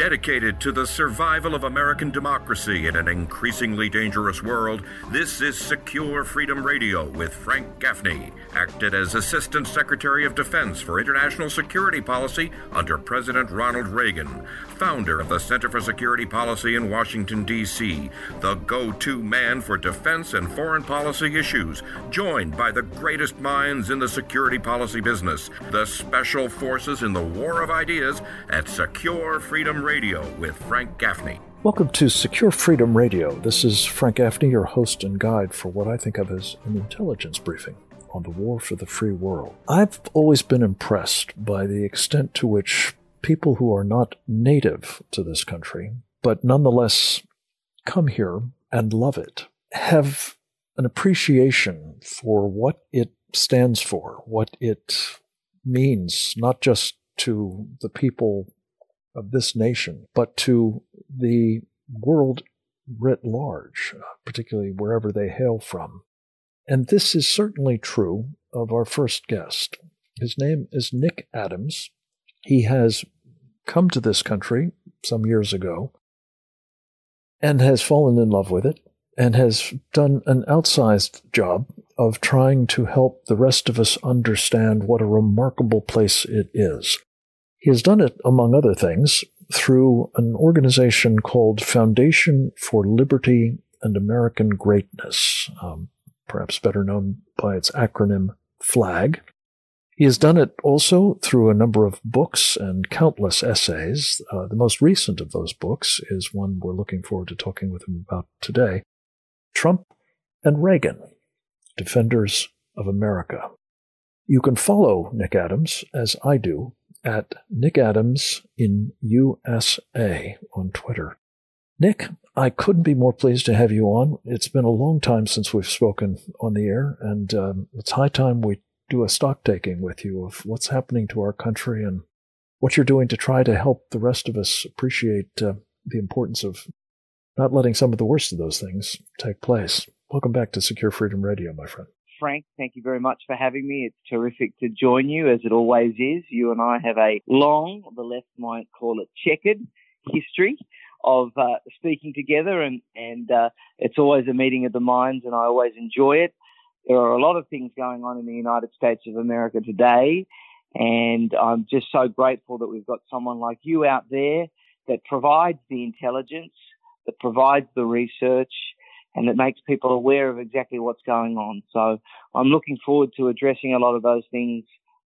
Dedicated to the survival of American democracy in an increasingly dangerous world, this is Secure Freedom Radio with Frank Gaffney, acted as Assistant Secretary of Defense for International Security Policy under President Ronald Reagan, founder of the Center for Security Policy in Washington, D.C., the go to man for defense and foreign policy issues, joined by the greatest minds in the security policy business, the special forces in the war of ideas at Secure Freedom Radio. Radio with Frank Gaffney. Welcome to Secure Freedom Radio. This is Frank Gaffney, your host and guide for what I think of as an intelligence briefing on the war for the free world. I've always been impressed by the extent to which people who are not native to this country, but nonetheless come here and love it, have an appreciation for what it stands for, what it means, not just to the people of this nation, but to the world writ large, uh, particularly wherever they hail from. And this is certainly true of our first guest. His name is Nick Adams. He has come to this country some years ago and has fallen in love with it and has done an outsized job of trying to help the rest of us understand what a remarkable place it is. He has done it, among other things, through an organization called Foundation for Liberty and American Greatness, um, perhaps better known by its acronym FLAG. He has done it also through a number of books and countless essays. Uh, the most recent of those books is one we're looking forward to talking with him about today Trump and Reagan, Defenders of America. You can follow Nick Adams, as I do, at Nick Adams in USA on Twitter. Nick, I couldn't be more pleased to have you on. It's been a long time since we've spoken on the air, and um, it's high time we do a stock taking with you of what's happening to our country and what you're doing to try to help the rest of us appreciate uh, the importance of not letting some of the worst of those things take place. Welcome back to Secure Freedom Radio, my friend. Frank, thank you very much for having me. It's terrific to join you, as it always is. You and I have a long, the left might call it checkered, history of uh, speaking together, and and uh, it's always a meeting of the minds, and I always enjoy it. There are a lot of things going on in the United States of America today, and I'm just so grateful that we've got someone like you out there that provides the intelligence, that provides the research, and it makes people aware of exactly what's going on. So I'm looking forward to addressing a lot of those things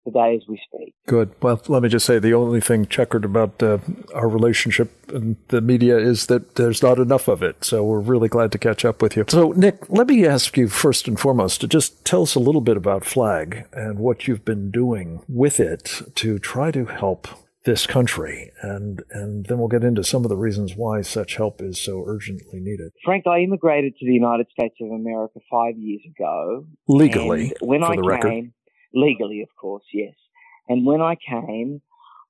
today as we speak. Good. Well, let me just say the only thing checkered about uh, our relationship and the media is that there's not enough of it. So we're really glad to catch up with you. So, Nick, let me ask you first and foremost to just tell us a little bit about FLAG and what you've been doing with it to try to help this country, and and then we'll get into some of the reasons why such help is so urgently needed. Frank, I immigrated to the United States of America five years ago. Legally, when I came, record. legally, of course, yes. And when I came,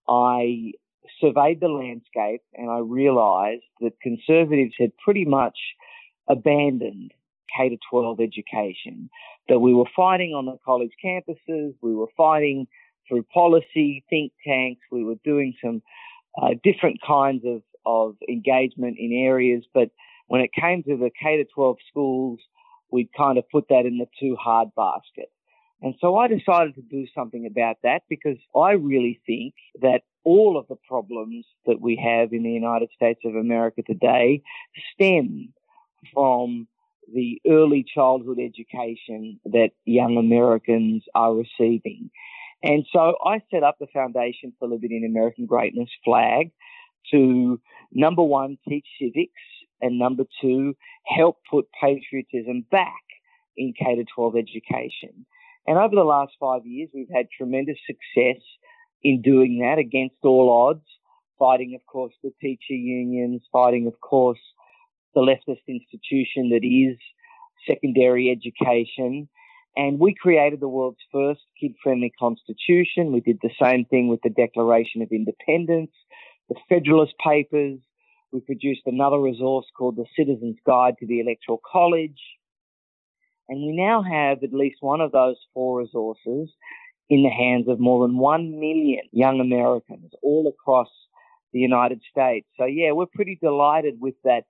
I surveyed the landscape and I realised that conservatives had pretty much abandoned K to 12 education. That we were fighting on the college campuses, we were fighting through policy, think tanks. We were doing some uh, different kinds of, of engagement in areas, but when it came to the K to 12 schools, we'd kind of put that in the too hard basket. And so I decided to do something about that because I really think that all of the problems that we have in the United States of America today stem from the early childhood education that young Americans are receiving. And so I set up the Foundation for Liberty and American Greatness flag to number one, teach civics, and number two, help put patriotism back in K to 12 education. And over the last five years, we've had tremendous success in doing that against all odds, fighting, of course, the teacher unions, fighting, of course, the leftist institution that is secondary education, and we created the world's first kid friendly constitution. We did the same thing with the Declaration of Independence, the Federalist Papers. We produced another resource called the Citizen's Guide to the Electoral College. And we now have at least one of those four resources in the hands of more than one million young Americans all across the United States. So yeah, we're pretty delighted with that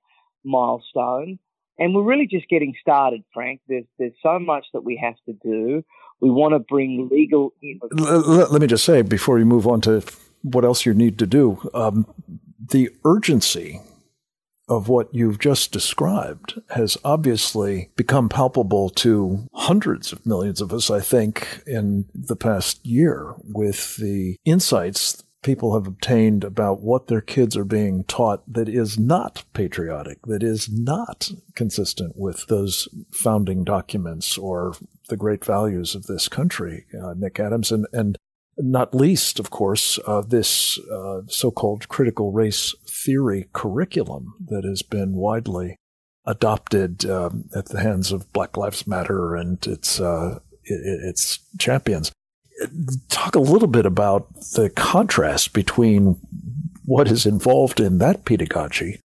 milestone. And we're really just getting started, Frank. There's there's so much that we have to do. We want to bring legal. Let, let, me just say before you move on to what else you need to do, um, the urgency of what you've just described has obviously become palpable to hundreds of millions of us, I think, in the past year with the insights people have obtained about what their kids are being taught that is not patriotic, that is not consistent with those founding documents or the great values of this country, uh, Nick Adams. And, and not least, of course, uh, this uh, so-called critical race theory curriculum that has been widely adopted um, at the hands of Black Lives Matter and its uh, its champions. Talk a little bit about the contrast between what is involved in that pedagogy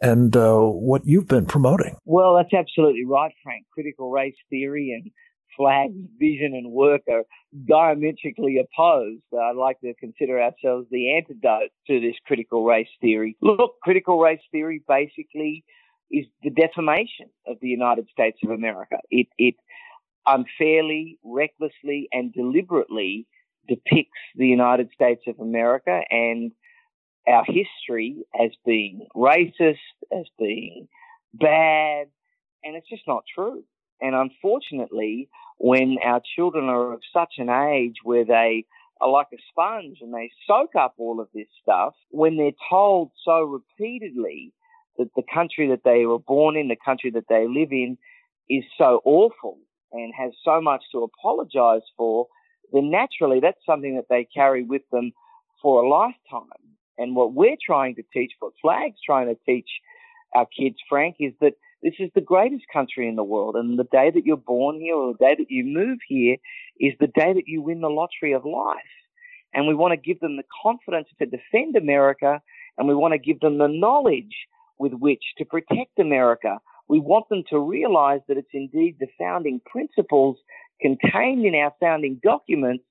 and uh, what you've been promoting. Well, that's absolutely right, Frank. Critical race theory and Flag's vision and work are diametrically opposed. I'd like to consider ourselves the antidote to this critical race theory. Look, critical race theory basically is the defamation of the United States of America. It, it unfairly, recklessly, and deliberately depicts the United States of America and our history as being racist, as being bad, and it's just not true. And unfortunately, when our children are of such an age where they are like a sponge and they soak up all of this stuff, when they're told so repeatedly that the country that they were born in, the country that they live in, is so awful and has so much to apologize for, then naturally that's something that they carry with them for a lifetime. And what we're trying to teach, what Flag's trying to teach our kids, Frank, is that this is the greatest country in the world. And the day that you're born here or the day that you move here is the day that you win the lottery of life. And we want to give them the confidence to defend America and we want to give them the knowledge with which to protect America. We want them to realize that it's indeed the founding principles contained in our founding documents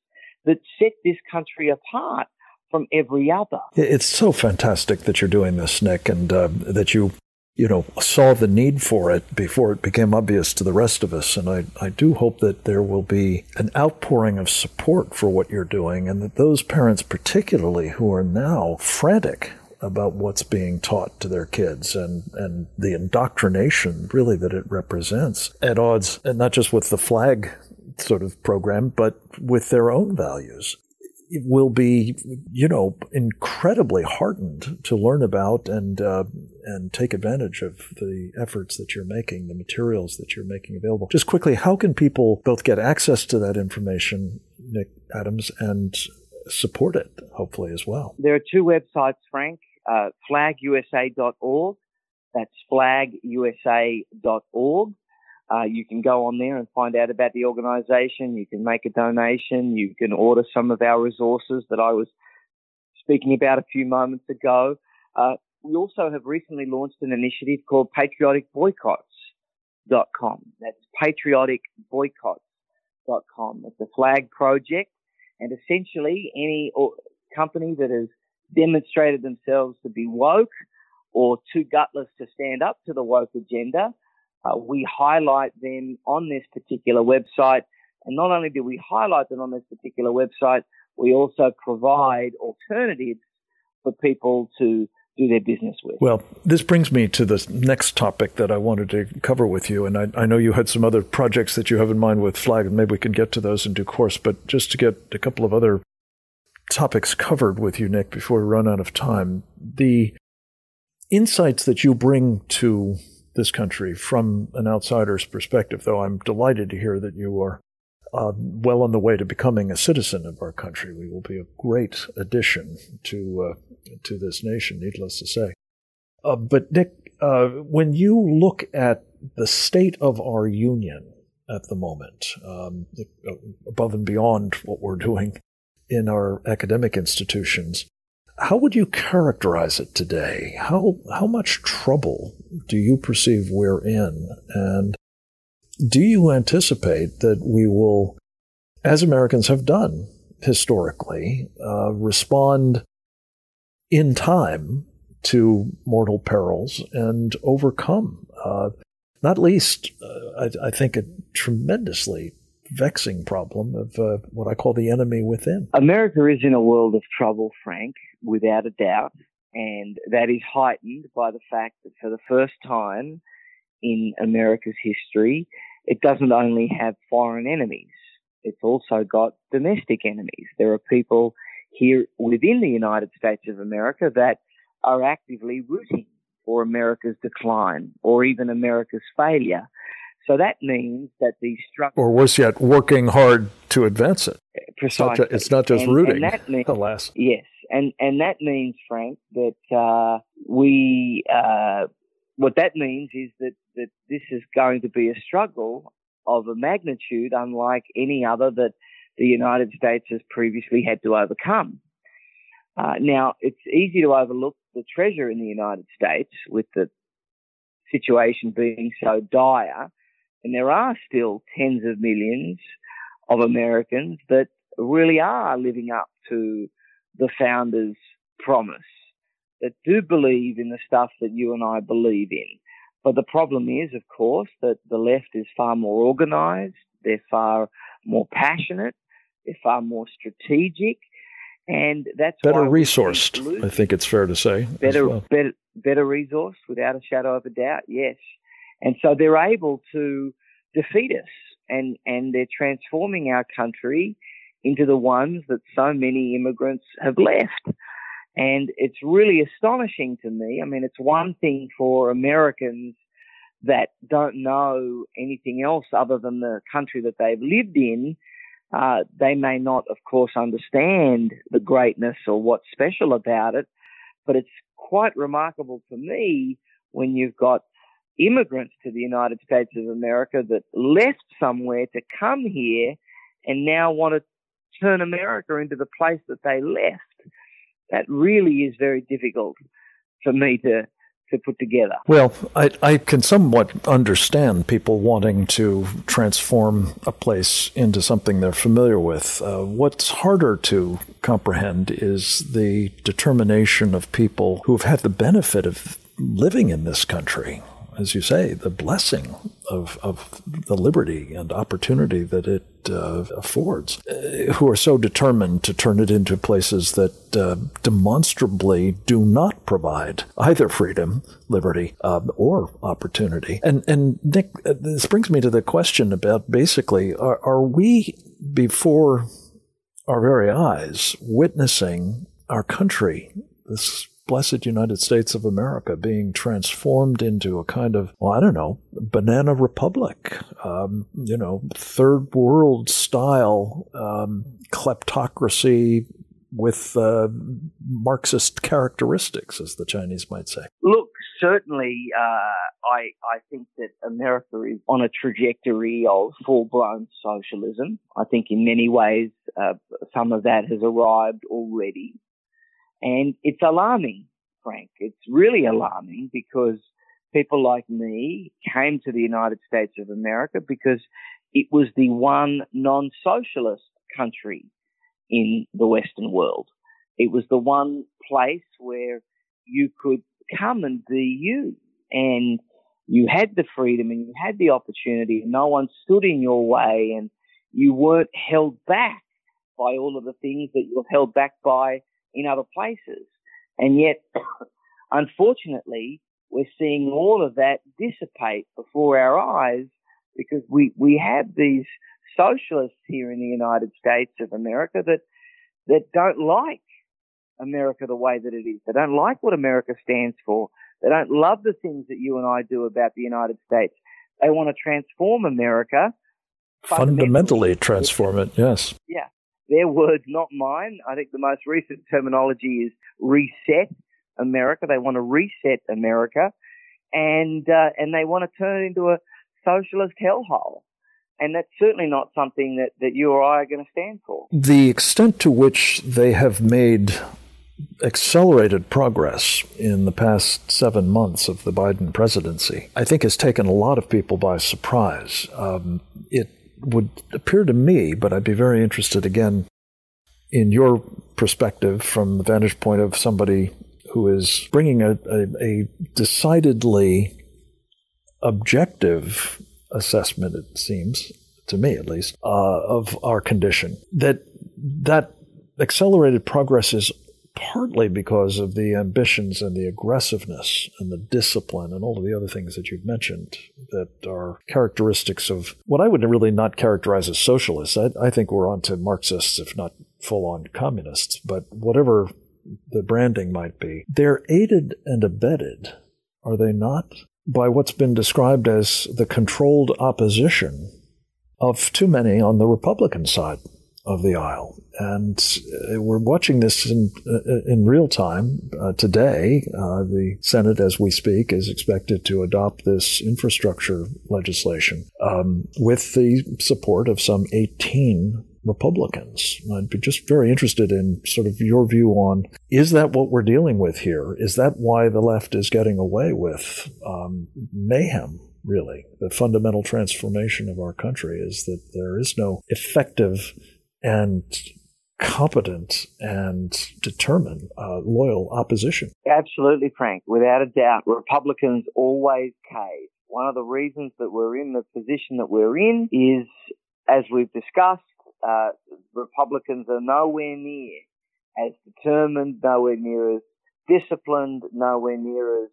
that set this country apart from every other. It's so fantastic that you're doing this, Nick, and uh, that you you know, saw the need for it before it became obvious to the rest of us. And I, I do hope that there will be an outpouring of support for what you're doing and that those parents, particularly who are now frantic about what's being taught to their kids and, and the indoctrination really that it represents at odds, and not just with the flag sort of program, but with their own values will be, you know, incredibly heartened to learn about and uh, and take advantage of the efforts that you're making, the materials that you're making available. Just quickly, how can people both get access to that information, Nick Adams, and support it, hopefully as well? There are two websites, Frank. Uh, flagusa.org. That's flagusa.org. Uh, you can go on there and find out about the organization. You can make a donation. You can order some of our resources that I was speaking about a few moments ago. Uh, we also have recently launched an initiative called patrioticboycotts.com. That's patrioticboycotts.com. It's a flag project and essentially any company that has demonstrated themselves to be woke or too gutless to stand up to the woke agenda uh, we highlight them on this particular website. And not only do we highlight them on this particular website, we also provide alternatives for people to do their business with. Well, this brings me to the next topic that I wanted to cover with you. And I, I, know you had some other projects that you have in mind with Flag, and maybe we can get to those in due course. But just to get a couple of other topics covered with you, Nick, before we run out of time, the insights that you bring to this country from an outsider's perspective, though I'm delighted to hear that you are uh, well on the way to becoming a citizen of our country. We will be a great addition to uh, to this nation, needless to say. Uh, but Nick, uh, when you look at the state of our union at the moment, um, above and beyond what we're doing in our academic institutions, how would you characterize it today? How how much trouble do you perceive we're in, and do you anticipate that we will, as Americans have done historically, uh, respond in time to mortal perils and overcome, uh, not least, uh, I, I, think, a tremendously vexing problem of uh, what I call the enemy within. America is in a world of trouble, Frank, without a doubt. And that is heightened by the fact that for the first time in America's history, it doesn't only have foreign enemies, it's also got domestic enemies. There are people here within the United States of America that are actively rooting for America's decline or even America's failure. So that means that the structure. Or worse yet, working hard to advance it. Precisely. It's not, just and, rooting, and that means, alas. Yes. And, and that means, Frank, that uh, we. Uh, what that means is that, that this is going to be a struggle of a magnitude unlike any other that the United States has previously had to overcome. Uh, now, it's easy to overlook the treasure in the United States with the situation being so dire, and there are still tens of millions of Americans that really are living up to the founders' promise, that do believe in the stuff that you and I believe in. But the problem is, of course, that the left is far more organized, they're far more passionate, they're far more strategic, and that's better resourced. I think it's fair to say. Better, well. better, better resourced, without a shadow of a doubt. Yes, and so they're able to defeat us, and and they're transforming our country into the ones that so many immigrants have left. And it's really astonishing to me. I mean, it's one thing for Americans that don't know anything else other than the country that they've lived in uh, they may not, of course, understand the greatness or what's special about it, but it's quite remarkable to me when you've got immigrants to the United States of America that left somewhere to come here and now want to turn America into the place that they left. That really is very difficult for me to to put together. Well, I, I can somewhat understand people wanting to transform a place into something they're familiar with. Uh, what's harder to comprehend is the determination of people who've had the benefit of living in this country as you say, the blessing of, of the liberty and opportunity that it uh, affords, uh, who are so determined to turn it into places that uh, demonstrably do not provide either freedom, liberty, um, or opportunity. And, and Nick, uh, this brings me to the question about basically, are, are we before our very eyes witnessing our country, this blessed United States of America being transformed into a kind of, well, I don't know, banana republic, um, you know, third world style um, kleptocracy with uh, Marxist characteristics, as the Chinese might say. Look, certainly, uh, I I think that America is on a trajectory of full blown socialism. I think in many ways, uh, some of that has arrived already. And it's alarming, Frank. It's really alarming because people like me came to the United States of America because it was the one non-socialist country in the Western world. It was the one place where you could come and be you and you had the freedom and you had the opportunity and no one stood in your way and you weren't held back by all of the things that you're held back by in other places. And yet, unfortunately, we're seeing all of that dissipate before our eyes because we, we have these socialists here in the United States of America that, that don't like America the way that it is. They don't like what America stands for. They don't love the things that you and I do about the United States. They want to transform America. Fundamentally, fundamentally transform it, yes. Yeah their words, not mine. I think the most recent terminology is reset America. They want to reset America, and uh, and they want to turn it into a socialist hellhole. And that's certainly not something that, that you or I are going to stand for. The extent to which they have made accelerated progress in the past seven months of the Biden presidency, I think has taken a lot of people by surprise. Um, it would appear to me, but I'd be very interested again in your perspective, from the vantage point of somebody who is bringing a, a, a decidedly objective assessment, it seems to me at least, uh, of our condition, that that accelerated progress is partly because of the ambitions and the aggressiveness and the discipline and all of the other things that you've mentioned that are characteristics of what I would really not characterize as socialists. I, I think we're onto Marxists, if not full on communists, but whatever the branding might be, they're aided and abetted, are they not, by what's been described as the controlled opposition of too many on the Republican side of the aisle. And uh, we're watching this in, uh, in real time uh, today. Uh, the Senate, as we speak, is expected to adopt this infrastructure legislation um, with the support of some 18 Republicans. I'd be just very interested in sort of your view on is that what we're dealing with here? Is that why the left is getting away with um, mayhem really. The fundamental transformation of our country is that there is no effective and competent and determined uh, loyal opposition. Absolutely, Frank. Without a doubt, Republicans always cave. One of the reasons that we're in the position that we're in is, as we've discussed, uh, Republicans are nowhere near as determined, nowhere near as disciplined, nowhere near as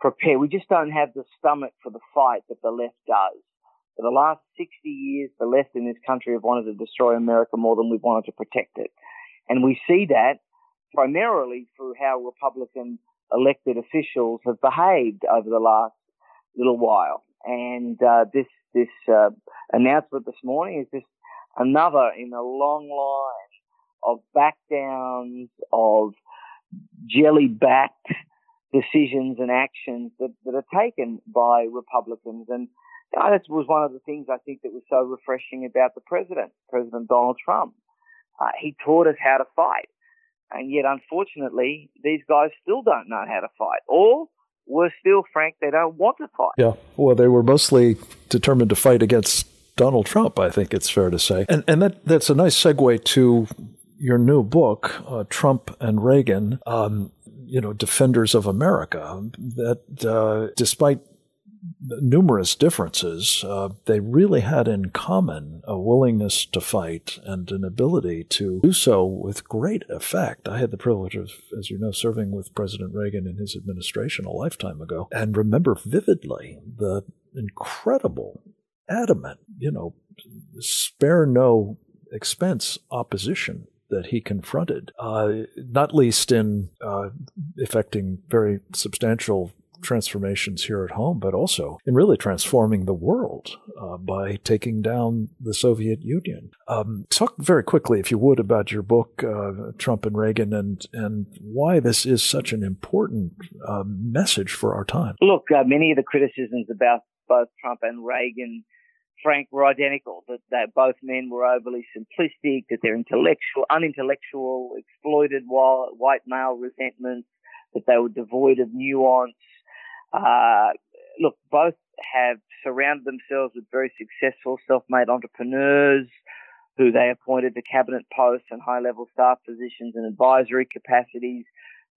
prepared. We just don't have the stomach for the fight that the left does. For the last 60 years, the left in this country have wanted to destroy America more than we've wanted to protect it. And we see that primarily through how Republican elected officials have behaved over the last little while. And uh, this this uh, announcement this morning is just another in a long line of backdowns, of jelly backed decisions and actions that, that are taken by Republicans. And that was one of the things I think that was so refreshing about the president, President Donald Trump. Uh, he taught us how to fight. And yet, unfortunately, these guys still don't know how to fight. Or, worse still, Frank, they don't want to fight. Yeah. Well, they were mostly determined to fight against Donald Trump, I think it's fair to say. And, and that, that's a nice segue to your new book, uh, Trump and Reagan. Um, you know, defenders of America, that uh, despite numerous differences, uh, they really had in common a willingness to fight and an ability to do so with great effect. I had the privilege of, as you know, serving with President Reagan in his administration a lifetime ago and remember vividly the incredible, adamant, you know, spare no expense opposition that he confronted, uh, not least in uh, effecting very substantial transformations here at home, but also in really transforming the world uh, by taking down the Soviet Union. Um, talk very quickly, if you would, about your book, uh, Trump and Reagan, and and why this is such an important uh, message for our time. Look, uh, many of the criticisms about both Trump and Reagan Frank were identical, that, that both men were overly simplistic, that they're intellectual, unintellectual, exploited white male resentments, that they were devoid of nuance. Uh, look, both have surrounded themselves with very successful self-made entrepreneurs who they appointed to cabinet posts and high-level staff positions and advisory capacities.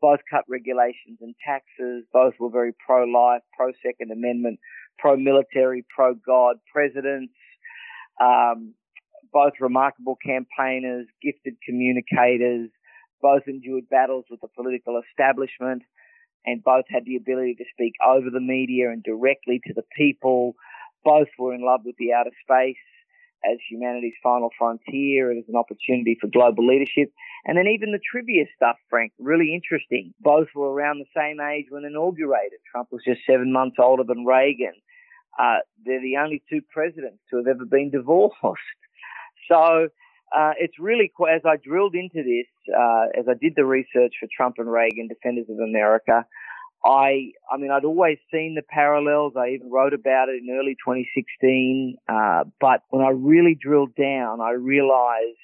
Both cut regulations and taxes. Both were very pro-life, pro-Second Amendment pro military, pro God presidents, um, both remarkable campaigners, gifted communicators, both endured battles with the political establishment, and both had the ability to speak over the media and directly to the people. Both were in love with the outer space as humanity's final frontier and as an opportunity for global leadership. And then even the trivia stuff, Frank, really interesting. Both were around the same age when inaugurated. Trump was just seven months older than Reagan. Uh, they're the only two presidents to have ever been divorced. So uh, it's really as I drilled into this, uh, as I did the research for Trump and Reagan, Defenders of America. I, I mean, I'd always seen the parallels. I even wrote about it in early 2016. Uh, but when I really drilled down, I realized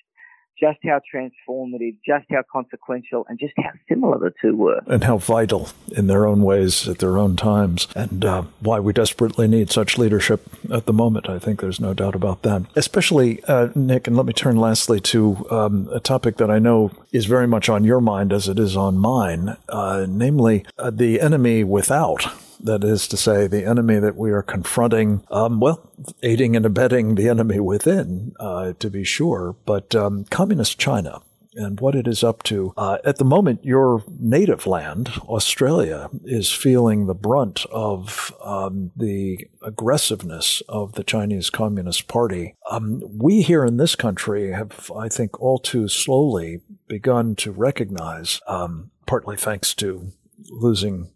just how transformative, just how consequential, and just how similar the two were. And how vital in their own ways at their own times, and uh, why we desperately need such leadership at the moment. I think there's no doubt about that. Especially, uh, Nick, and let me turn lastly to um, a topic that I know is very much on your mind as it is on mine, uh, namely uh, the enemy without that is to say, the enemy that we are confronting, um, well, aiding and abetting the enemy within, uh, to be sure, but um, communist China and what it is up to. Uh, at the moment, your native land, Australia, is feeling the brunt of um, the aggressiveness of the Chinese Communist Party. Um, we here in this country have, I think, all too slowly begun to recognize, um, partly thanks to losing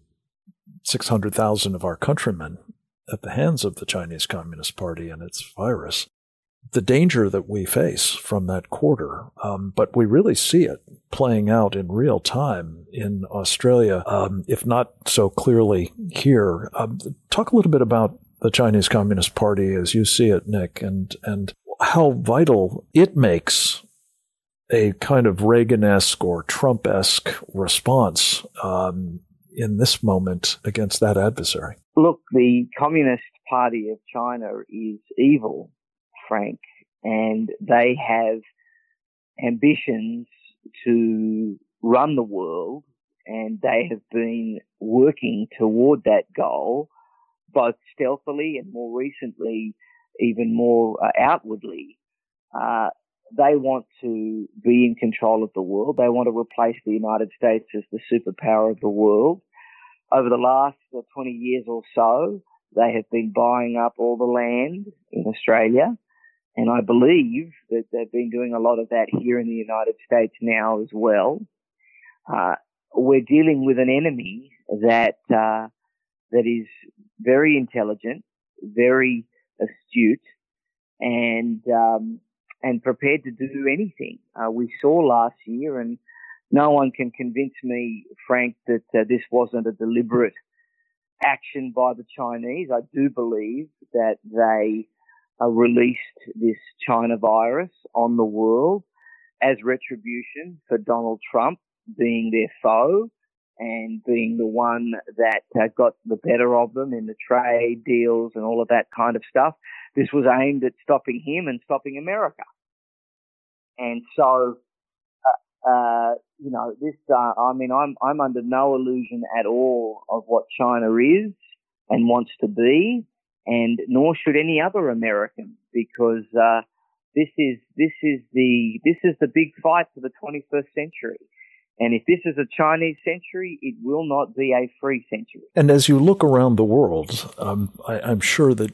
600,000 of our countrymen at the hands of the Chinese Communist Party and its virus. The danger that we face from that quarter, um, but we really see it playing out in real time in Australia, um, if not so clearly here. Um, talk a little bit about the Chinese Communist Party as you see it, Nick, and and how vital it makes a kind of Reagan-esque or Trump-esque response um, in this moment against that adversary? Look, the Communist Party of China is evil, Frank, and they have ambitions to run the world, and they have been working toward that goal, both stealthily and more recently, even more uh, outwardly. Uh, they want to be in control of the world. They want to replace the United States as the superpower of the world. Over the last uh, 20 years or so, they have been buying up all the land in Australia. And I believe that they've been doing a lot of that here in the United States now as well. Uh, we're dealing with an enemy that, uh, that is very intelligent, very astute, and um, and prepared to do anything. Uh, we saw last year, and no one can convince me, Frank, that uh, this wasn't a deliberate action by the Chinese. I do believe that they uh, released this China virus on the world as retribution for Donald Trump being their foe and being the one that uh, got the better of them in the trade deals and all of that kind of stuff. This was aimed at stopping him and stopping America. And so, uh, uh, you know, this, uh, I mean, I'm, I'm under no illusion at all of what China is and wants to be, and nor should any other American, because, uh, this is, this is the, this is the big fight for the 21st century. And if this is a Chinese century, it will not be a free century. And as you look around the world, um, I, I'm sure that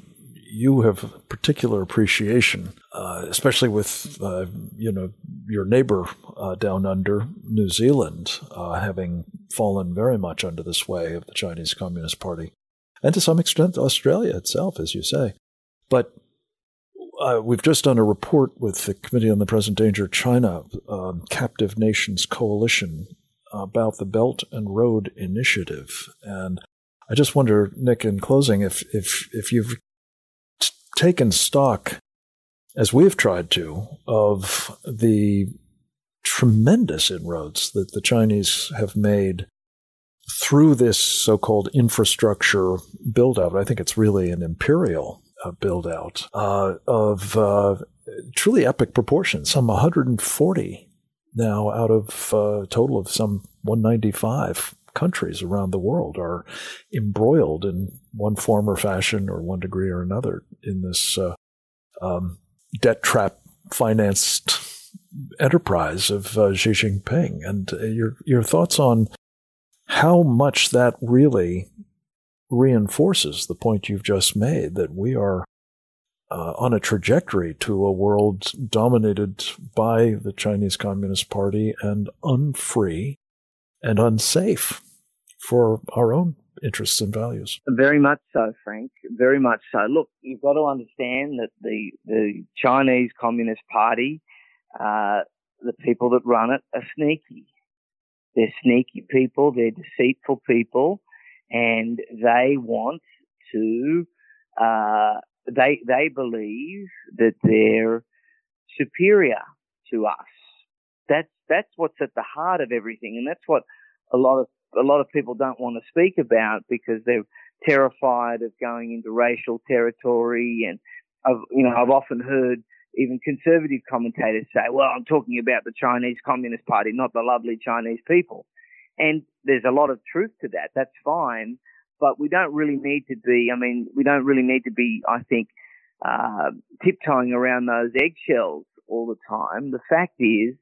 you have particular appreciation, uh, especially with uh, you know your neighbor uh, down under New Zealand uh, having fallen very much under the sway of the Chinese Communist Party, and to some extent Australia itself, as you say. But uh, we've just done a report with the Committee on the Present Danger China um, Captive Nations Coalition about the Belt and Road Initiative, and I just wonder, Nick, in closing, if if if you've taken stock, as we've tried to, of the tremendous inroads that the Chinese have made through this so called infrastructure build out. I think it's really an imperial uh, build out uh, of uh, truly epic proportions, some 140 now out of a uh, total of some 195 countries around the world are embroiled in one form or fashion or one degree or another in this uh, um, debt trap financed enterprise of uh, Xi Jinping. And uh, your your thoughts on how much that really reinforces the point you've just made that we are uh, on a trajectory to a world dominated by the Chinese Communist Party and unfree and unsafe for our own interests and values. Very much so, Frank. Very much so. Look, you've got to understand that the the Chinese Communist Party, uh, the people that run it, are sneaky. They're sneaky people. They're deceitful people, and they want to. Uh, they they believe that they're superior to us That's that's what's at the heart of everything, and that's what a lot of a lot of people don't want to speak about because they're terrified of going into racial territory. And I've you know I've often heard even conservative commentators say, "Well, I'm talking about the Chinese Communist Party, not the lovely Chinese people." And there's a lot of truth to that. That's fine, but we don't really need to be. I mean, we don't really need to be. I think uh, tiptoeing around those eggshells all the time. The fact is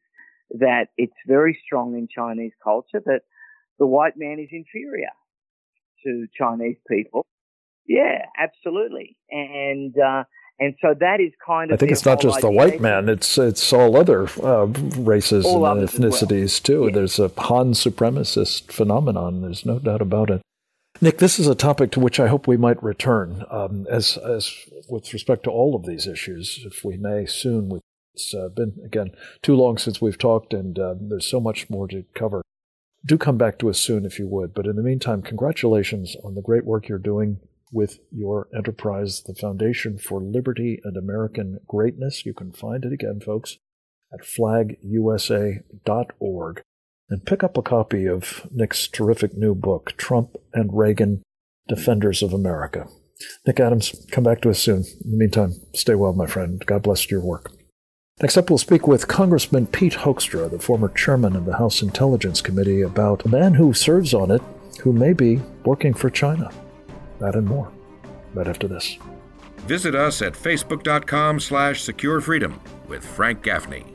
that it's very strong in Chinese culture that the white man is inferior to Chinese people. Yeah, absolutely. And, uh, and so that is kind of. I think it's not just the white man; it's it's all other uh, races all and ethnicities well. too. Yeah. There's a Han supremacist phenomenon. There's no doubt about it. Nick, this is a topic to which I hope we might return, um, as as with respect to all of these issues, if we may soon. It's uh, been again too long since we've talked, and uh, there's so much more to cover. Do come back to us soon if you would. But in the meantime, congratulations on the great work you're doing with your enterprise, the Foundation for Liberty and American Greatness. You can find it again, folks, at flagusa.org and pick up a copy of Nick's terrific new book, Trump and Reagan Defenders of America. Nick Adams, come back to us soon. In the meantime, stay well, my friend. God bless your work. Next up, we'll speak with Congressman Pete Hoekstra, the former chairman of the House Intelligence Committee, about a man who serves on it who may be working for China. That and more, right after this. Visit us at facebook.com slash securefreedom with Frank Gaffney.